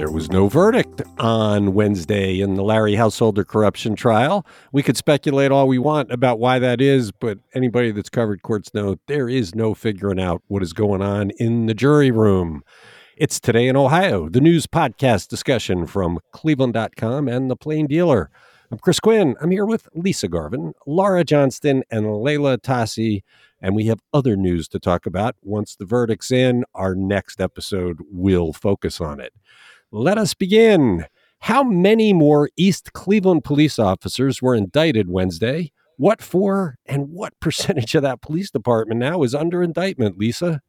There was no verdict on Wednesday in the Larry Householder corruption trial. We could speculate all we want about why that is, but anybody that's covered courts know there is no figuring out what is going on in the jury room. It's Today in Ohio, the news podcast discussion from cleveland.com and the Plain Dealer. I'm Chris Quinn. I'm here with Lisa Garvin, Laura Johnston, and Leila Atassi. And we have other news to talk about. Once the verdict's in, our next episode will focus on it. Let us begin. How many more East Cleveland police officers were indicted Wednesday? What for? And what percentage of that police department now is under indictment, Lisa?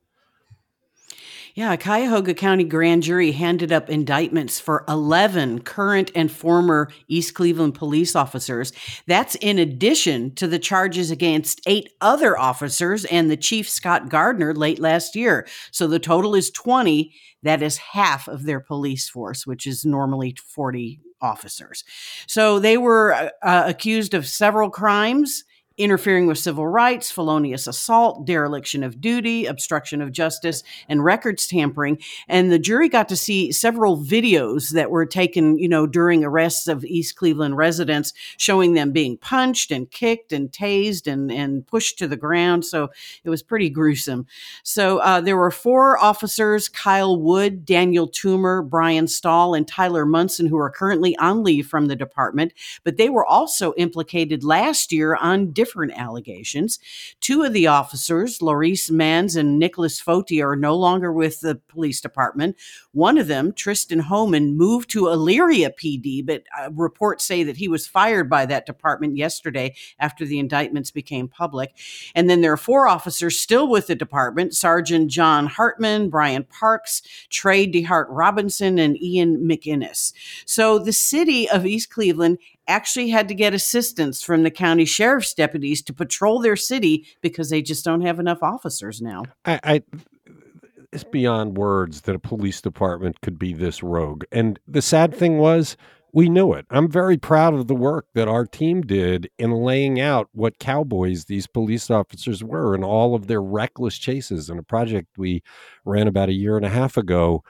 Yeah, Cuyahoga County grand jury handed up indictments for 11 current and former East Cleveland police officers. That's in addition to the charges against eight other officers and the chief Scott Gardner late last year. So the total is 20. That is half of their police force, which is normally 40 officers. So they were uh, accused of several crimes interfering with civil rights, felonious assault, dereliction of duty, obstruction of justice, and records tampering. And the jury got to see several videos that were taken, you know, during arrests of East Cleveland residents, showing them being punched and kicked and tased and, and pushed to the ground. So it was pretty gruesome. So uh, there were four officers Kyle Wood, Daniel Toomer, Brian Stahl, and Tyler Munson, who are currently on leave from the department, but they were also implicated last year on different allegations. Two of the officers, Laurice Mans and Nicholas Foti, are no longer with the police department. One of them, Tristan Homan, moved to Elyria PD, but uh, reports say that he was fired by that department yesterday after the indictments became public. And then there are four officers still with the department Sergeant John Hartman, Brian Parks, Trey DeHart Robinson, and Ian McInnes. So the city of East Cleveland actually had to get assistance from the county sheriff's deputies to patrol their city because they just don't have enough officers now. I, I it's beyond words that a police department could be this rogue. And the sad thing was, we knew it. I'm very proud of the work that our team did in laying out what cowboys these police officers were and all of their reckless chases in a project we ran about a year and a half ago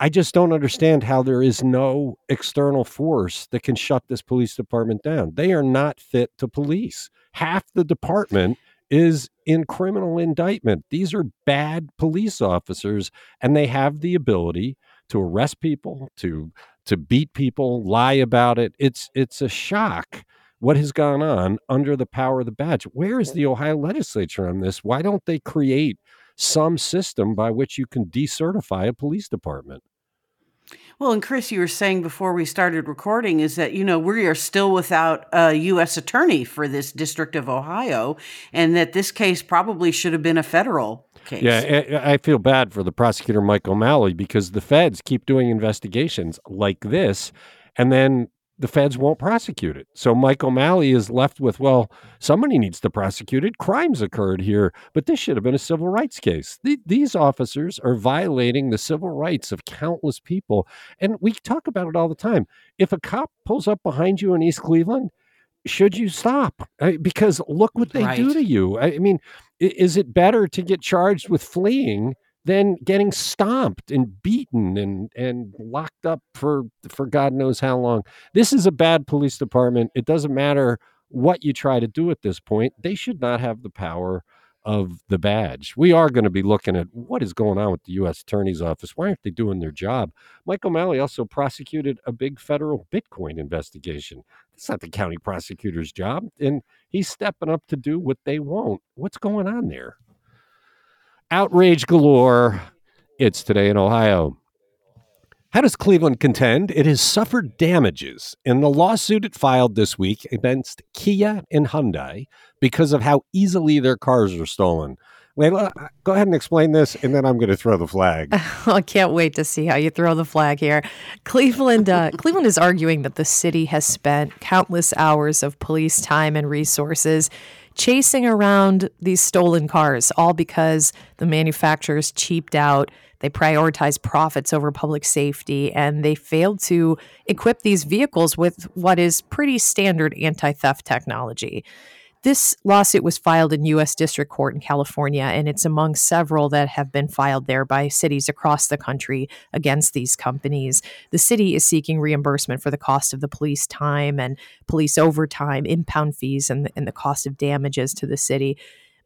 I just don't understand how there is no external force that can shut this police department down. They are not fit to police. Half the department is in criminal indictment. These are bad police officers and they have the ability to arrest people, to to beat people, lie about it. It's it's a shock what has gone on under the power of the badge. Where is the Ohio legislature on this? Why don't they create some system by which you can decertify a police department? Well, and Chris, you were saying before we started recording is that, you know, we are still without a U.S. attorney for this District of Ohio, and that this case probably should have been a federal case. Yeah, eh, eh, I feel bad for the prosecutor, Mike O'Malley, because the feds keep doing investigations like this, and then the feds won't prosecute it. So Mike O'Malley is left with, well, somebody needs to prosecute it. Crimes occurred here, but this should have been a civil rights case. Th- these officers are violating the civil rights of countless people. And we talk about it all the time. If a cop pulls up behind you in East Cleveland, should you stop? Because look what they right. do to you. I mean, is it better to get charged with fleeing? Than getting stomped and beaten and and locked up for for God knows how long. This is a bad police department. It doesn't matter what you try to do at this point. They should not have the power of the badge. We are going to be looking at what is going on with the U.S. Attorney's Office. Why aren't they doing their job? Michael O'Malley also prosecuted a big federal Bitcoin investigation. It's not the county prosecutor's job, and he's stepping up to do what they won't. What's going on there? Outrage galore. It's today in Ohio. How does Cleveland contend it has suffered damages in the lawsuit it filed this week against Kia and Hyundai because of how easily their cars are stolen? Leila, go ahead and explain this, and then I'm going to throw the flag. I can't wait to see how you throw the flag here. Cleveland, uh, Cleveland is arguing that the city has spent countless hours of police time and resources chasing around these stolen cars, all because the manufacturers cheaped out. They prioritize profits over public safety, and they failed to equip these vehicles with what is pretty standard anti theft technology. This lawsuit was filed in U.S. District Court in California, and it's among several that have been filed there by cities across the country against these companies. The city is seeking reimbursement for the cost of the police time and police overtime, impound fees, and, and the cost of damages to the city.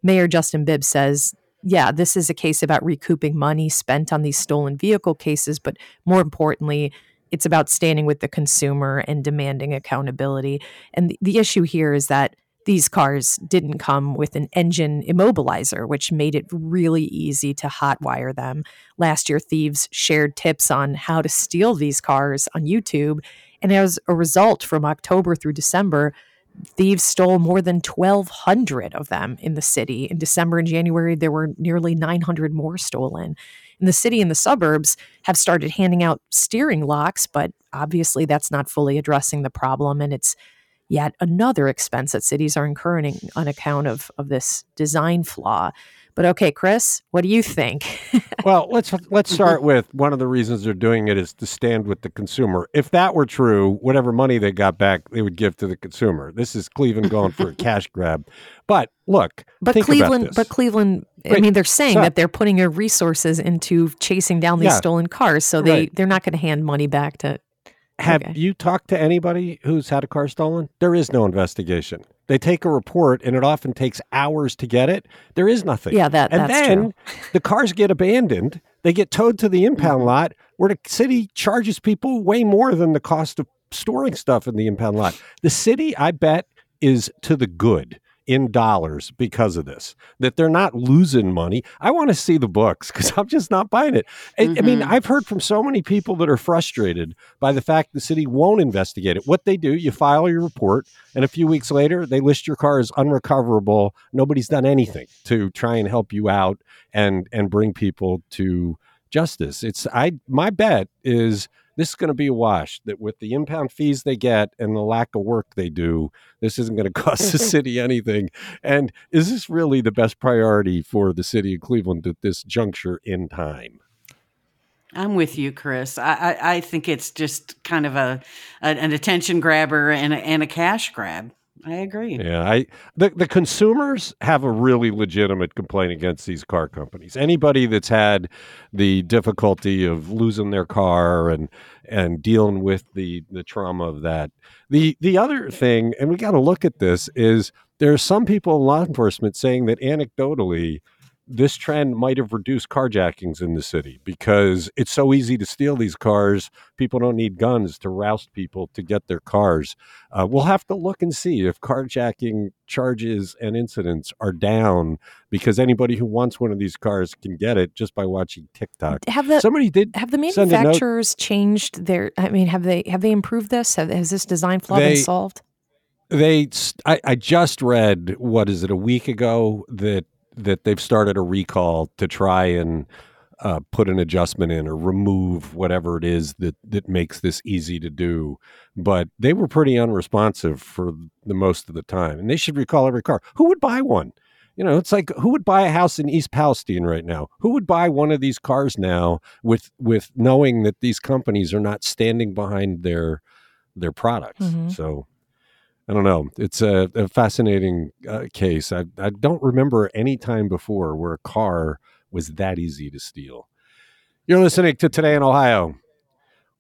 Mayor Justin Bibb says yeah, this is a case about recouping money spent on these stolen vehicle cases, but more importantly, it's about standing with the consumer and demanding accountability. And the, the issue here is that these cars didn't come with an engine immobilizer, which made it really easy to hotwire them. Last year, thieves shared tips on how to steal these cars on YouTube. And as a result, from October through December, thieves stole more than 1,200 of them in the city. In December and January, there were nearly 900 more stolen. In the city and the suburbs have started handing out steering locks, but obviously that's not fully addressing the problem. And it's yet another expense that cities are incurring on account of, of this design flaw. But okay, Chris, what do you think? well, let's let's start with one of the reasons they're doing it is to stand with the consumer. If that were true, whatever money they got back, they would give to the consumer. This is Cleveland going for a cash grab. But look, but Cleveland, but Cleveland. I mean, they're saying so, that they're putting their resources into chasing down these yeah, stolen cars, so they right. they're not going to hand money back to have okay. you talked to anybody who's had a car stolen? There is no investigation. They take a report, and it often takes hours to get it. There is nothing. Yeah, that and then true. the cars get abandoned. They get towed to the impound mm-hmm. lot, where the city charges people way more than the cost of storing stuff in the impound lot. The city, I bet, is to the good in dollars because of this, that they're not losing money. I want to see the books because I'm just not buying it. Mm-hmm. I mean, mm-hmm. I've heard from so many people that are frustrated by the fact the city won't investigate it. What they do, you file your report, and a few weeks later, they list your car as unrecoverable. Nobody's done anything to try and help you out and and bring people to justice. It's I my bet is this is going to be a wash that with the impound fees they get and the lack of work they do, this isn't going to cost the city anything. And is this really the best priority for the city of Cleveland at this juncture in time? I'm with you, Chris. I, I, I think it's just kind of a, a an attention grabber and a, and a cash grab. I agree. Yeah, I the the consumers have a really legitimate complaint against these car companies. Anybody that's had the difficulty of losing their car and and dealing with the the trauma of that. The the other thing, and we got to look at this, is there are some people in law enforcement saying that anecdotally this trend might have reduced carjackings in the city because it's so easy to steal these cars. People don't need guns to roust people to get their cars. Uh, we'll have to look and see if carjacking charges and incidents are down because anybody who wants one of these cars can get it just by watching TikTok. Have the somebody did have the manufacturers changed their? I mean, have they have they improved this? Have, has this design flaw they, been solved? They, I, I just read what is it a week ago that that they've started a recall to try and uh, put an adjustment in or remove whatever it is that that makes this easy to do. But they were pretty unresponsive for the most of the time, and they should recall every car. Who would buy one? You know, it's like who would buy a house in East Palestine right now? Who would buy one of these cars now with with knowing that these companies are not standing behind their their products? Mm-hmm. So I don't know. It's a, a fascinating uh, case. I, I don't remember any time before where a car was that easy to steal. You're listening to Today in Ohio.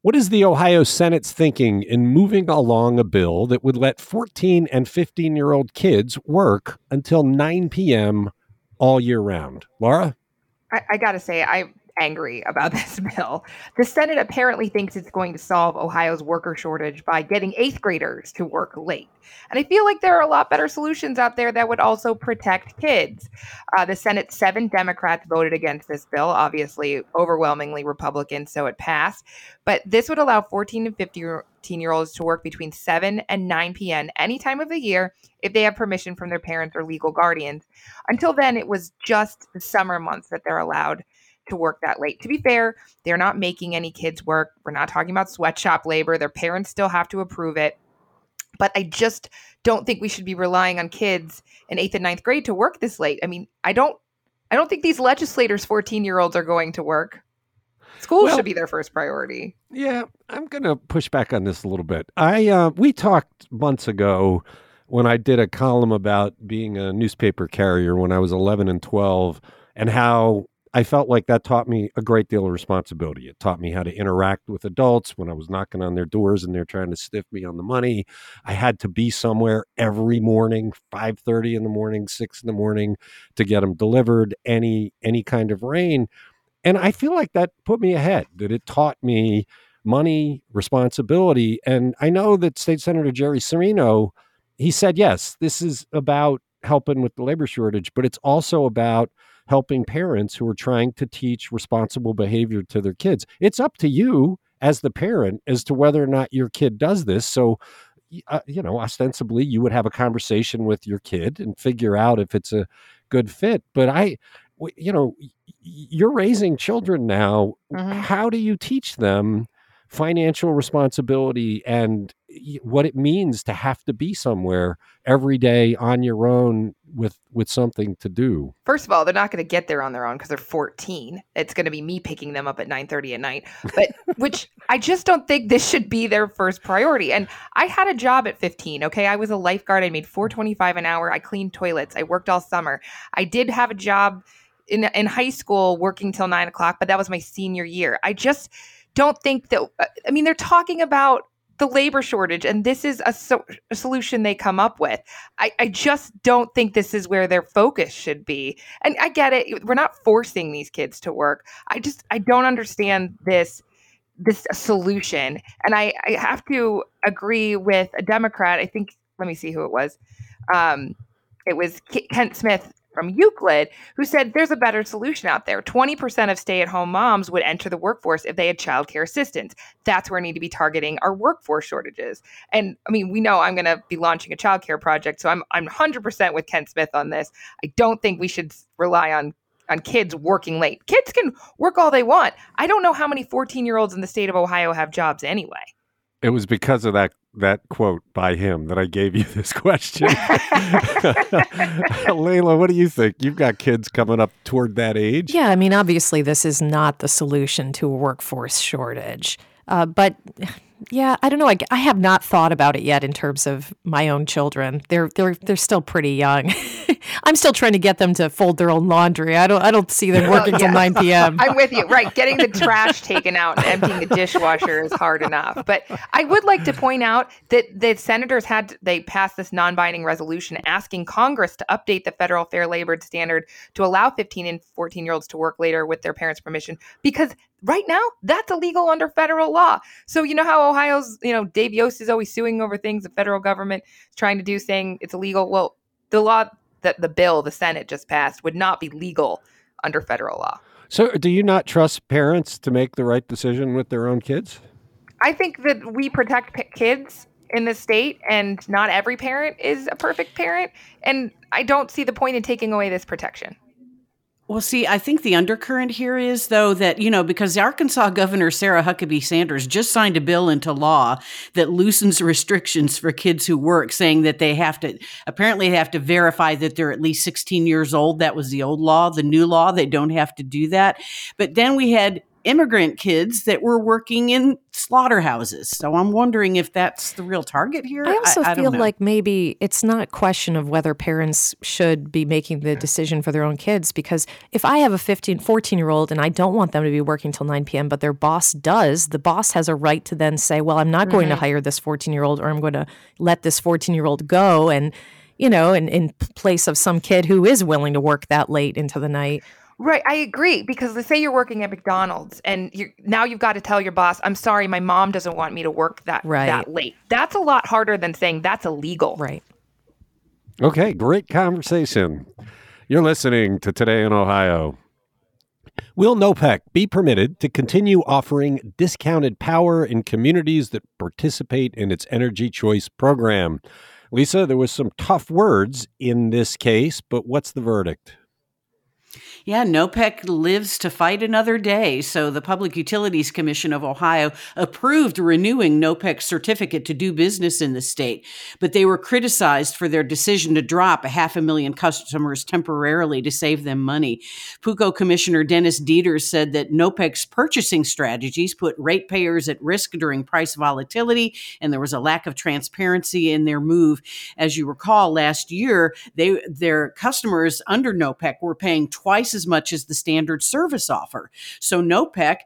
What is the Ohio Senate's thinking in moving along a bill that would let 14 and 15 year old kids work until 9 p.m. all year round? Laura? I, I got to say, I angry about this bill. The Senate apparently thinks it's going to solve Ohio's worker shortage by getting eighth graders to work late. And I feel like there are a lot better solutions out there that would also protect kids. Uh, the Senate, seven Democrats voted against this bill, obviously overwhelmingly Republican, so it passed. But this would allow 14 and 15 year olds to work between 7 and 9 p.m. any time of the year if they have permission from their parents or legal guardians. Until then, it was just the summer months that they're allowed to work that late. To be fair, they're not making any kids work. We're not talking about sweatshop labor. Their parents still have to approve it. But I just don't think we should be relying on kids in eighth and ninth grade to work this late. I mean, I don't I don't think these legislators 14 year olds are going to work. School well, should be their first priority. Yeah, I'm going to push back on this a little bit. I uh, we talked months ago when I did a column about being a newspaper carrier when I was 11 and 12 and how I felt like that taught me a great deal of responsibility. It taught me how to interact with adults when I was knocking on their doors and they're trying to stiff me on the money. I had to be somewhere every morning, 5:30 in the morning, 6 in the morning to get them delivered any any kind of rain. And I feel like that put me ahead, that it taught me money, responsibility. And I know that State Senator Jerry Cirino, he said, yes, this is about helping with the labor shortage, but it's also about helping parents who are trying to teach responsible behavior to their kids. It's up to you as the parent as to whether or not your kid does this. So, uh, you know, ostensibly, you would have a conversation with your kid and figure out if it's a good fit. But I, you know, you're raising children now. Mm-hmm. How do you teach them financial responsibility and what it means to have to be somewhere every day on your own with with something to do. First of all, they're not going to get there on their own because they're 14. It's going to be me picking them up at 9:30 at night. But which I just don't think this should be their first priority. And I had a job at 15, okay? I was a lifeguard. I made 425 an hour. I cleaned toilets. I worked all summer. I did have a job in in high school working till 9 o'clock, but that was my senior year. I just don't think that uh, I mean they're talking about the labor shortage and this is a, so, a solution they come up with. I, I, just don't think this is where their focus should be. And i get it we're not forcing these kids to work. I just i don't understand this this solution. And i i have to agree with a democrat i think let me see who it was. Um it was kent smith from Euclid who said there's a better solution out there. 20% of stay at home moms would enter the workforce if they had childcare assistance. That's where we need to be targeting our workforce shortages. And I mean, we know I'm going to be launching a childcare project, so I'm I'm 100% with Kent Smith on this. I don't think we should rely on on kids working late. Kids can work all they want. I don't know how many 14 year olds in the state of Ohio have jobs anyway. It was because of that that quote by him that I gave you this question. Leila, what do you think? You've got kids coming up toward that age. Yeah, I mean, obviously, this is not the solution to a workforce shortage. Uh, but yeah, I don't know. I, I have not thought about it yet in terms of my own children. They're they're they're still pretty young. I'm still trying to get them to fold their own laundry. I don't I don't see them working oh, until 9 p.m. I'm with you. Right, getting the trash taken out and emptying the dishwasher is hard enough. But I would like to point out that the senators had they passed this non-binding resolution asking Congress to update the federal fair labor standard to allow 15 and 14 year olds to work later with their parents' permission because right now that's illegal under federal law. So you know how Ohio's, you know, Dave Yost is always suing over things the federal government is trying to do, saying it's illegal. Well, the law that the bill the Senate just passed would not be legal under federal law. So do you not trust parents to make the right decision with their own kids? I think that we protect p- kids in the state and not every parent is a perfect parent and I don't see the point in taking away this protection. Well, see, I think the undercurrent here is, though, that, you know, because Arkansas Governor Sarah Huckabee Sanders just signed a bill into law that loosens restrictions for kids who work, saying that they have to, apparently, they have to verify that they're at least 16 years old. That was the old law. The new law, they don't have to do that. But then we had immigrant kids that were working in slaughterhouses. So I'm wondering if that's the real target here. I also I, I feel like maybe it's not a question of whether parents should be making the decision for their own kids because if I have a 15, 14 year old and I don't want them to be working till 9 p.m., but their boss does, the boss has a right to then say, well, I'm not mm-hmm. going to mm-hmm. hire this 14 year old or I'm going to let this 14 year old go and you know, in, in place of some kid who is willing to work that late into the night. Right, I agree because let's say you're working at McDonald's and you now you've got to tell your boss, "I'm sorry, my mom doesn't want me to work that right. that late." That's a lot harder than saying that's illegal. Right. Okay, great conversation. You're listening to Today in Ohio. Will NOPEC be permitted to continue offering discounted power in communities that participate in its energy choice program? Lisa, there was some tough words in this case, but what's the verdict? Yeah, NOPEC lives to fight another day. So the Public Utilities Commission of Ohio approved renewing NOPEC's certificate to do business in the state, but they were criticized for their decision to drop a half a million customers temporarily to save them money. PUCO Commissioner Dennis Deters said that NOPEC's purchasing strategies put ratepayers at risk during price volatility, and there was a lack of transparency in their move. As you recall, last year, they their customers under NOPEC were paying twice twice as much as the standard service offer. So NOPEC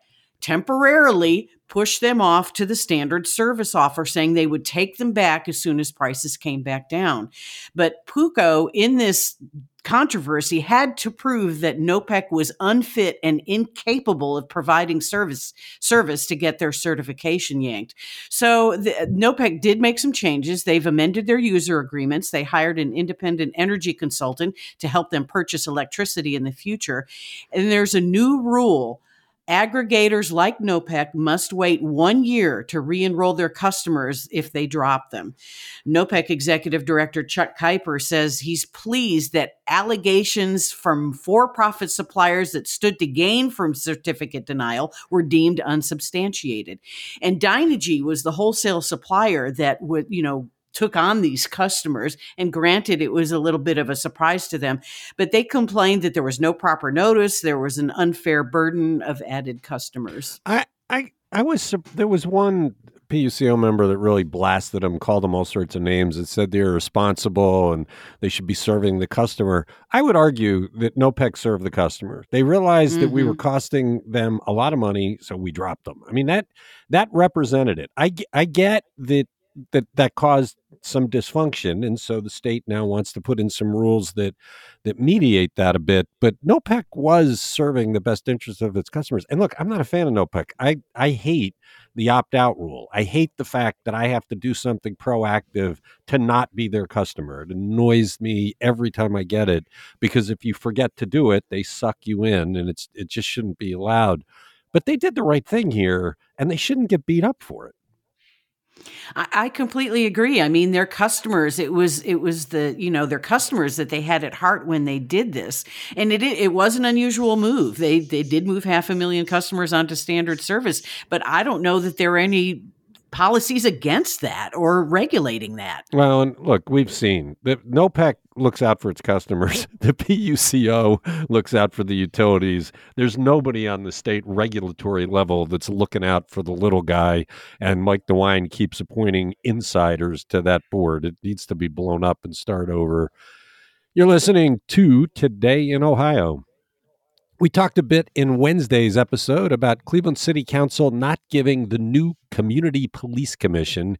temporarily pushed them off to the standard service offer, saying they would take them back as soon as prices came back down. But PUCO, in this controversy, had to prove that NOPEC was unfit and incapable of providing service service to get their certification yanked. So the, NOPEC did make some changes. They've amended their user agreements. They hired an independent energy consultant to help them purchase electricity in the future. And there's a new rule Aggregators like NOPEC must wait one year to re enroll their customers if they drop them. NOPEC Executive Director Chuck Keiper says he's pleased that allegations from for profit suppliers that stood to gain from certificate denial were deemed unsubstantiated. And Dynegy was the wholesale supplier that would, you know, took on these customers. And granted, it was a little bit of a surprise to them, but they complained that there was no proper notice. There was an unfair burden of added customers. I, I, I was, there was one PUCO member that really blasted them, called them all sorts of names, and said they're irresponsible and they should be serving the customer. I would argue that NOPEC served the customer. They realized mm-hmm. that we were mm-hmm. costing them a lot of money, so we dropped them. I mean that that represented it. I I get that that that caused some dysfunction and so the state now wants to put in some rules that that mediate that a bit but NOPEC was serving the best interest of its customers and look I'm not a fan of NOPEC I I hate the opt out rule. I hate the fact that I have to do something proactive to not be their customer. It annoys me every time I get it because if you forget to do it they suck you in and it's it just shouldn't be allowed. But they did the right thing here and they shouldn't get beat up for it I, I completely agree. I mean, their customers. It was it was the you know their customers that they had at heart when they did this, and it it was an unusual move. They they did move half a million customers onto standard service, but I don't know that there are any policies against that or regulating that. Well, and look, we've seen that NOPEC looks out for its customers. The PUCO looks out for the utilities. There's nobody on the state regulatory level that's looking out for the little guy. And Mike DeWine keeps appointing insiders to that board. It needs to be blown up and start over. You're listening to Today in Ohio. We talked a bit in Wednesday's episode about Cleveland City Council not giving the new Community Police Commission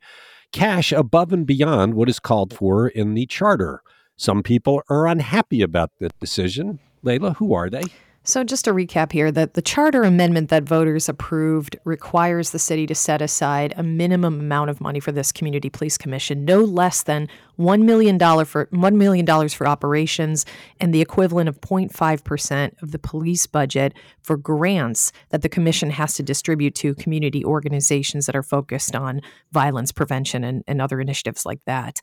cash above and beyond what is called for in the charter. Some people are unhappy about the decision. Leila, who are they? So, just to recap here, that the charter amendment that voters approved requires the city to set aside a minimum amount of money for this community police commission, no less than $1 million for $1 million for operations and the equivalent of 0.5% of the police budget for grants that the commission has to distribute to community organizations that are focused on violence prevention and, and other initiatives like that.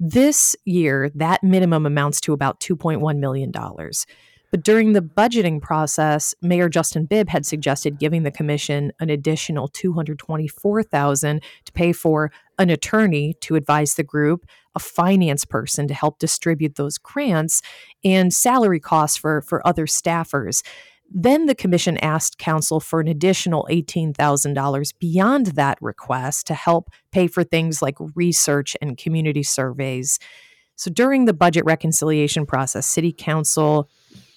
This year, that minimum amounts to about $2.1 million. But during the budgeting process, Mayor Justin Bibb had suggested giving the commission an additional 224,000 to pay for an attorney to advise the group, a finance person to help distribute those grants, and salary costs for for other staffers. Then the commission asked council for an additional $18,000 beyond that request to help pay for things like research and community surveys. So during the budget reconciliation process, city council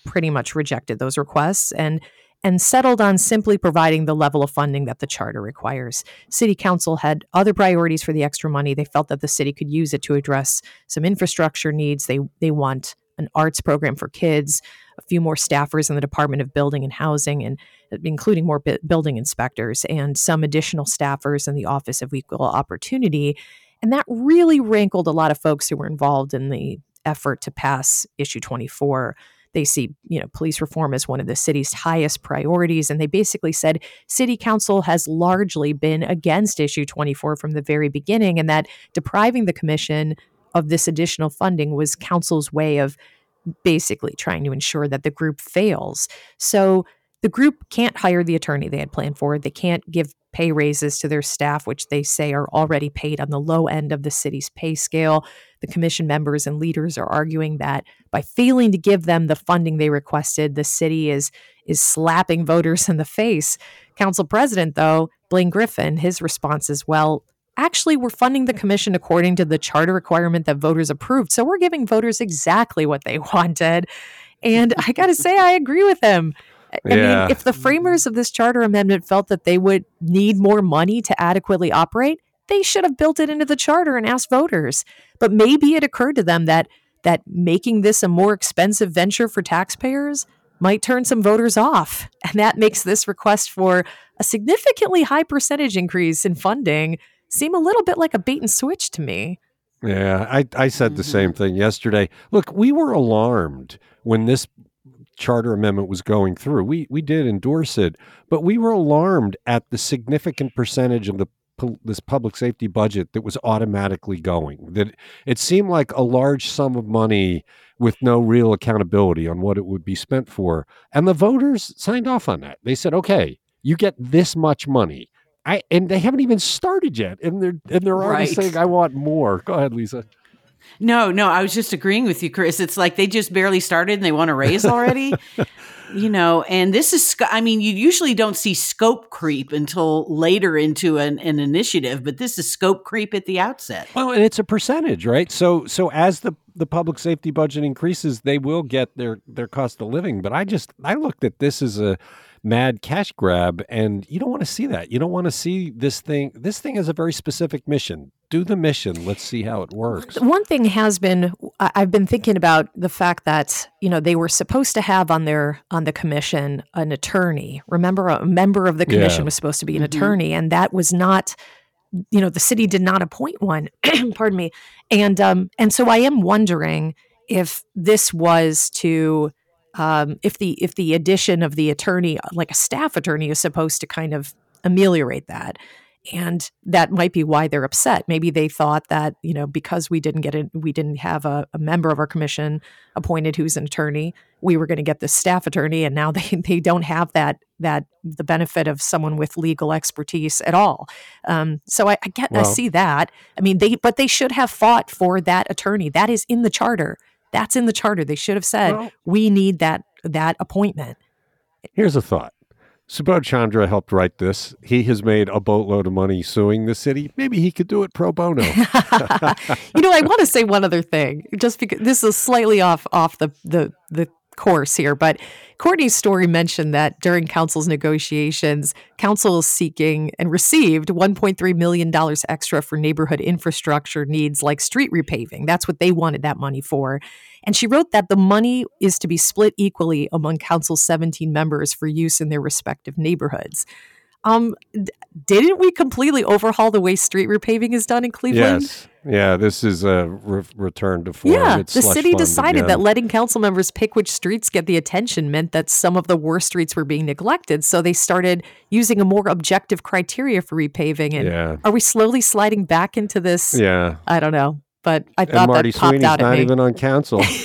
pretty much rejected those requests and and settled on simply providing the level of funding that the charter requires. City Council had other priorities for the extra money. They felt that the city could use it to address some infrastructure needs. They they want an arts program for kids, a few more staffers in the Department of Building and Housing, and including more building inspectors, and some additional staffers in the Office of Equal Opportunity. And that really rankled a lot of folks who were involved in the effort to pass issue 24 they see, you know, police reform as one of the city's highest priorities. And they basically said city council has largely been against issue 24 from the very beginning, and that depriving the commission of this additional funding was council's way of basically trying to ensure that the group fails. So the group can't hire the attorney they had planned for. They can't give pay raises to their staff, which they say are already paid on the low end of the city's pay scale. The commission members and leaders are arguing that by failing to give them the funding they requested, the city is is slapping voters in the face. Council president, though, Blaine Griffin, his response is, well, actually we're funding the commission according to the charter requirement that voters approved. So we're giving voters exactly what they wanted. And I got to say I agree with him. I yeah. mean, if the framers of this charter amendment felt that they would need more money to adequately operate, they should have built it into the charter and asked voters. But maybe it occurred to them that that making this a more expensive venture for taxpayers might turn some voters off. And that makes this request for a significantly high percentage increase in funding seem a little bit like a bait and switch to me. Yeah, I, I said mm-hmm. the same thing yesterday. Look, we were alarmed when this charter amendment was going through. We we did endorse it, but we were alarmed at the significant percentage of the this public safety budget that was automatically going. That it seemed like a large sum of money with no real accountability on what it would be spent for. And the voters signed off on that. They said, "Okay, you get this much money." I and they haven't even started yet, and they're and they're already right. saying, "I want more." Go ahead, Lisa. No, no, I was just agreeing with you, Chris. It's like they just barely started and they want to raise already. you know, and this is, I mean, you usually don't see scope creep until later into an, an initiative, but this is scope creep at the outset. Well, and it's a percentage, right? So, so as the the public safety budget increases, they will get their their cost of living. But I just I looked at this as a mad cash grab and you don't want to see that. You don't want to see this thing this thing has a very specific mission. Do the mission. Let's see how it works. one thing has been i've been thinking about the fact that you know they were supposed to have on their on the commission an attorney. Remember a member of the commission yeah. was supposed to be an mm-hmm. attorney and that was not you know the city did not appoint one pardon me. And um and so i am wondering if this was to um, if the if the addition of the attorney, like a staff attorney, is supposed to kind of ameliorate that. And that might be why they're upset. Maybe they thought that you know because we didn't get it, we didn't have a, a member of our commission appointed who's an attorney. We were going to get this staff attorney, and now they they don't have that that the benefit of someone with legal expertise at all. Um, so I, I get well, I see that. I mean they but they should have fought for that attorney. That is in the charter. That's in the charter. They should have said, well, we need that that appointment. Here's a thought. Subodh Chandra helped write this. He has made a boatload of money suing the city. Maybe he could do it pro bono. you know, I want to say one other thing, just because this is slightly off off the the the course here, but Courtney's story mentioned that during council's negotiations, council is seeking and received $1.3 million extra for neighborhood infrastructure needs like street repaving. That's what they wanted that money for. And she wrote that the money is to be split equally among council's 17 members for use in their respective neighborhoods. Um, didn't we completely overhaul the way street repaving is done in Cleveland? Yes. Yeah, this is a re- return to form. Yeah, it's the city decided again. that letting council members pick which streets get the attention meant that some of the worst streets were being neglected. So they started using a more objective criteria for repaving. And yeah. are we slowly sliding back into this? Yeah. I don't know. But I thought and Marty that popped Sweeney's out not me. even on council.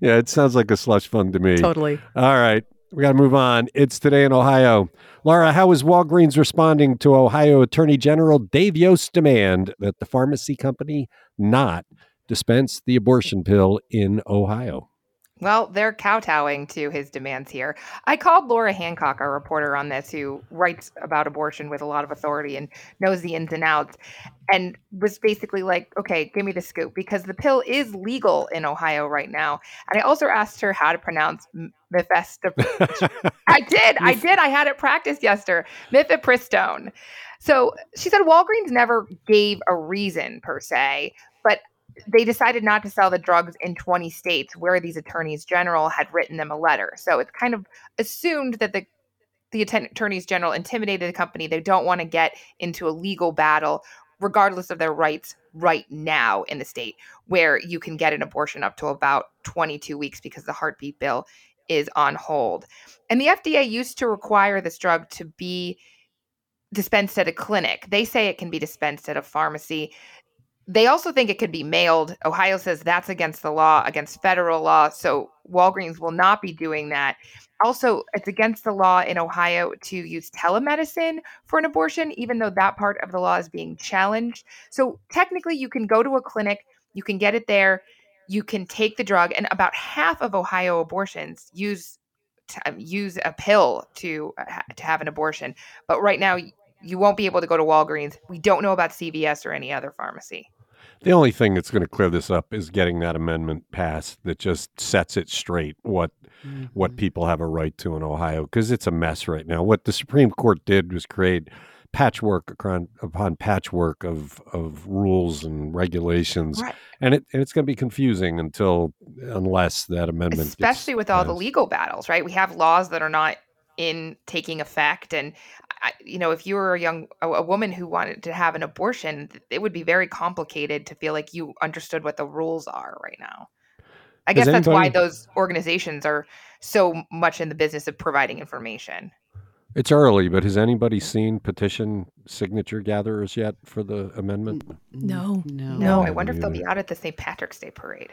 yeah, it sounds like a slush fund to me. Totally. All right. We got to move on. It's today in Ohio. Laura, how is Walgreens responding to Ohio Attorney General Dave Yost's demand that the pharmacy company not dispense the abortion pill in Ohio? Well, they're kowtowing to his demands here. I called Laura Hancock, our reporter on this, who writes about abortion with a lot of authority and knows the ins and outs, and was basically like, okay, give me the scoop because the pill is legal in Ohio right now. And I also asked her how to pronounce mifepristone. I did. I did. I had it practiced yesterday. Mifepristone. So she said Walgreens never gave a reason per se, they decided not to sell the drugs in 20 states where these attorneys general had written them a letter. So it's kind of assumed that the the attorneys general intimidated the company. They don't want to get into a legal battle, regardless of their rights right now in the state, where you can get an abortion up to about 22 weeks because the heartbeat bill is on hold. And the FDA used to require this drug to be dispensed at a clinic. They say it can be dispensed at a pharmacy they also think it could be mailed. Ohio says that's against the law, against federal law. So Walgreens will not be doing that. Also, it's against the law in Ohio to use telemedicine for an abortion, even though that part of the law is being challenged. So technically, you can go to a clinic, you can get it there, you can take the drug, and about half of Ohio abortions use um, use a pill to uh, to have an abortion. But right now, you won't be able to go to Walgreens. We don't know about CVS or any other pharmacy. The only thing that's going to clear this up is getting that amendment passed that just sets it straight what mm-hmm. what people have a right to in Ohio because it's a mess right now. What the Supreme Court did was create patchwork upon, upon patchwork of of rules and regulations, right. and it and it's going to be confusing until unless that amendment, especially with all the legal battles, right? We have laws that are not in taking effect and you know if you were a young a, a, woman who wanted to have an abortion it would be very complicated to feel like you understood what the rules are right now. I guess anybody, that's why those organizations are so much in the business of providing information. It's early but has anybody seen petition signature gatherers yet for the amendment? No. no. No i wonder if they'll be out at the st patrick's day parade.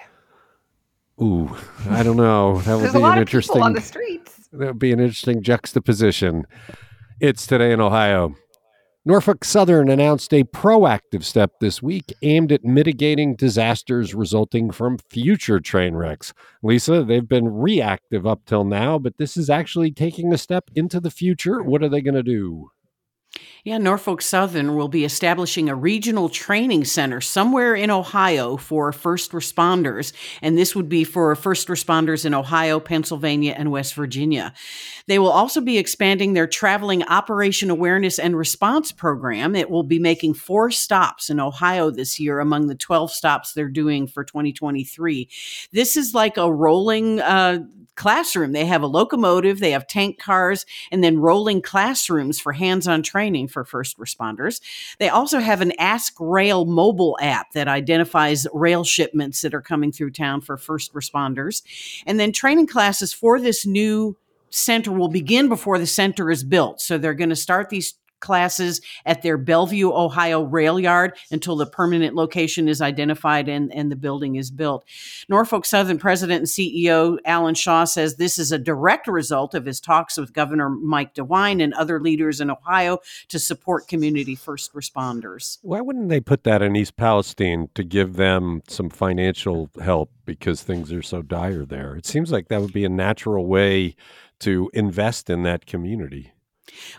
Ooh, I don't know. That would be an interesting on the streets. That would be an interesting juxtaposition. It's today in Ohio. Norfolk Southern announced a proactive step this week aimed at mitigating disasters resulting from future train wrecks. Lisa, they've been reactive up till now, but this is actually taking a step into the future. What are they going to do? Yeah, Norfolk Southern will be establishing a regional training center somewhere in Ohio for first responders. And this would be for first responders in Ohio, Pennsylvania, and West Virginia. They will also be expanding their traveling operation awareness and response program. It will be making four stops in Ohio this year among the 12 stops they're doing for 2023. This is like a rolling uh, classroom. They have a locomotive, they have tank cars, and then rolling classrooms for hands on training for first responders. They also have an Ask Rail mobile app that identifies rail shipments that are coming through town for first responders. And then training classes for this new center will begin before the center is built. So they're going to start these classes at their Bellevue, Ohio rail yard until the permanent location is identified and, and the building is built. Norfolk Southern President and CEO Alan Shaw says this is a direct result of his talks with Governor Mike DeWine and other leaders in Ohio to support community first responders. Why wouldn't they put that in East Palestine to give them some financial help because things are so dire there? It seems like that would be a natural way to invest in that community.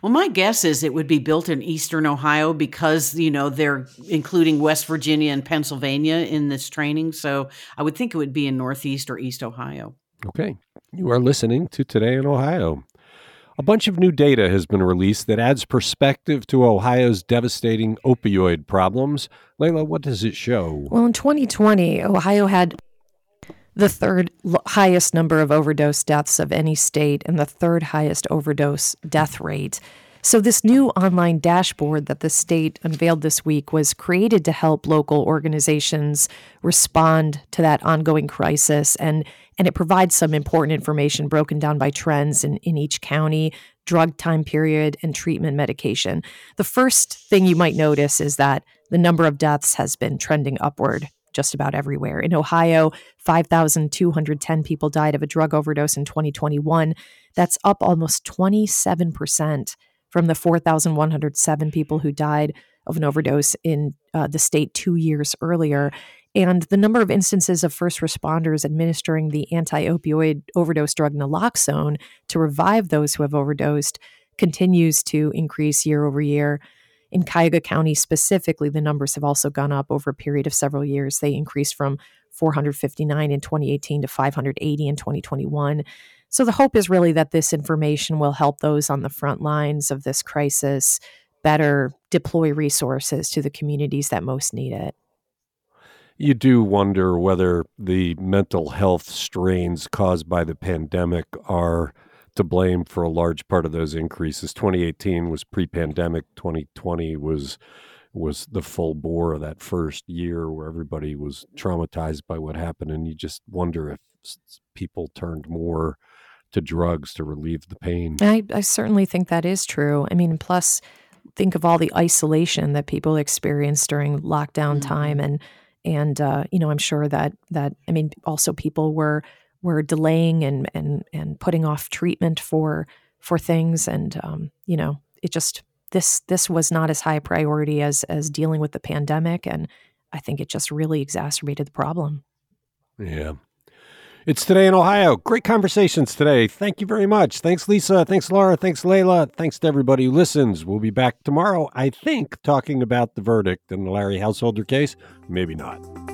Well, my guess is it would be built in eastern Ohio because, you know, they're including West Virginia and Pennsylvania in this training. So I would think it would be in northeast or east Ohio. Okay. You are listening to Today in Ohio. A bunch of new data has been released that adds perspective to Ohio's devastating opioid problems. Leila, what does it show? Well, in 2020, Ohio had the third highest number of overdose deaths of any state and the third highest overdose death rate. So, this new online dashboard that the state unveiled this week was created to help local organizations respond to that ongoing crisis. And, and it provides some important information broken down by trends in, in each county, drug time period, and treatment medication. The first thing you might notice is that the number of deaths has been trending upward just about everywhere. In Ohio, 5,210 people died of a drug overdose in 2021. That's up almost 27% from the 4,107 people who died of an overdose in uh, the state two years earlier. And the number of instances of first responders administering the anti opioid overdose drug naloxone to revive those who have overdosed continues to increase year over year. In Cuyahoga County specifically, the numbers have also gone up over a period of several years. They increased from 459 in 2018 to 580 in 2021. So the hope is really that this information will help those on the front lines of this crisis better deploy resources to the communities that most need it. You do wonder whether the mental health strains caused by the pandemic are to blame for a large part of those increases. 2018 was pre-pandemic. 2020 was was the full bore of that first year where everybody was traumatized by what happened, and you just wonder if people turned more to drugs to relieve the pain. I, I certainly think that is true. I mean, plus think of all the isolation that people experienced during lockdown mm-hmm. time and and uh, you know i'm sure that that i mean also people were were delaying and and and putting off treatment for for things and um, you know it just this this was not as high a priority as as dealing with the pandemic and i think it just really exacerbated the problem yeah it's today in Ohio. Great conversations today. Thank you very much. Thanks, Lisa. Thanks, Laura. Thanks, Leila. Thanks to everybody who listens. We'll be back tomorrow, I think, talking about the verdict in the Larry Householder case. Maybe not.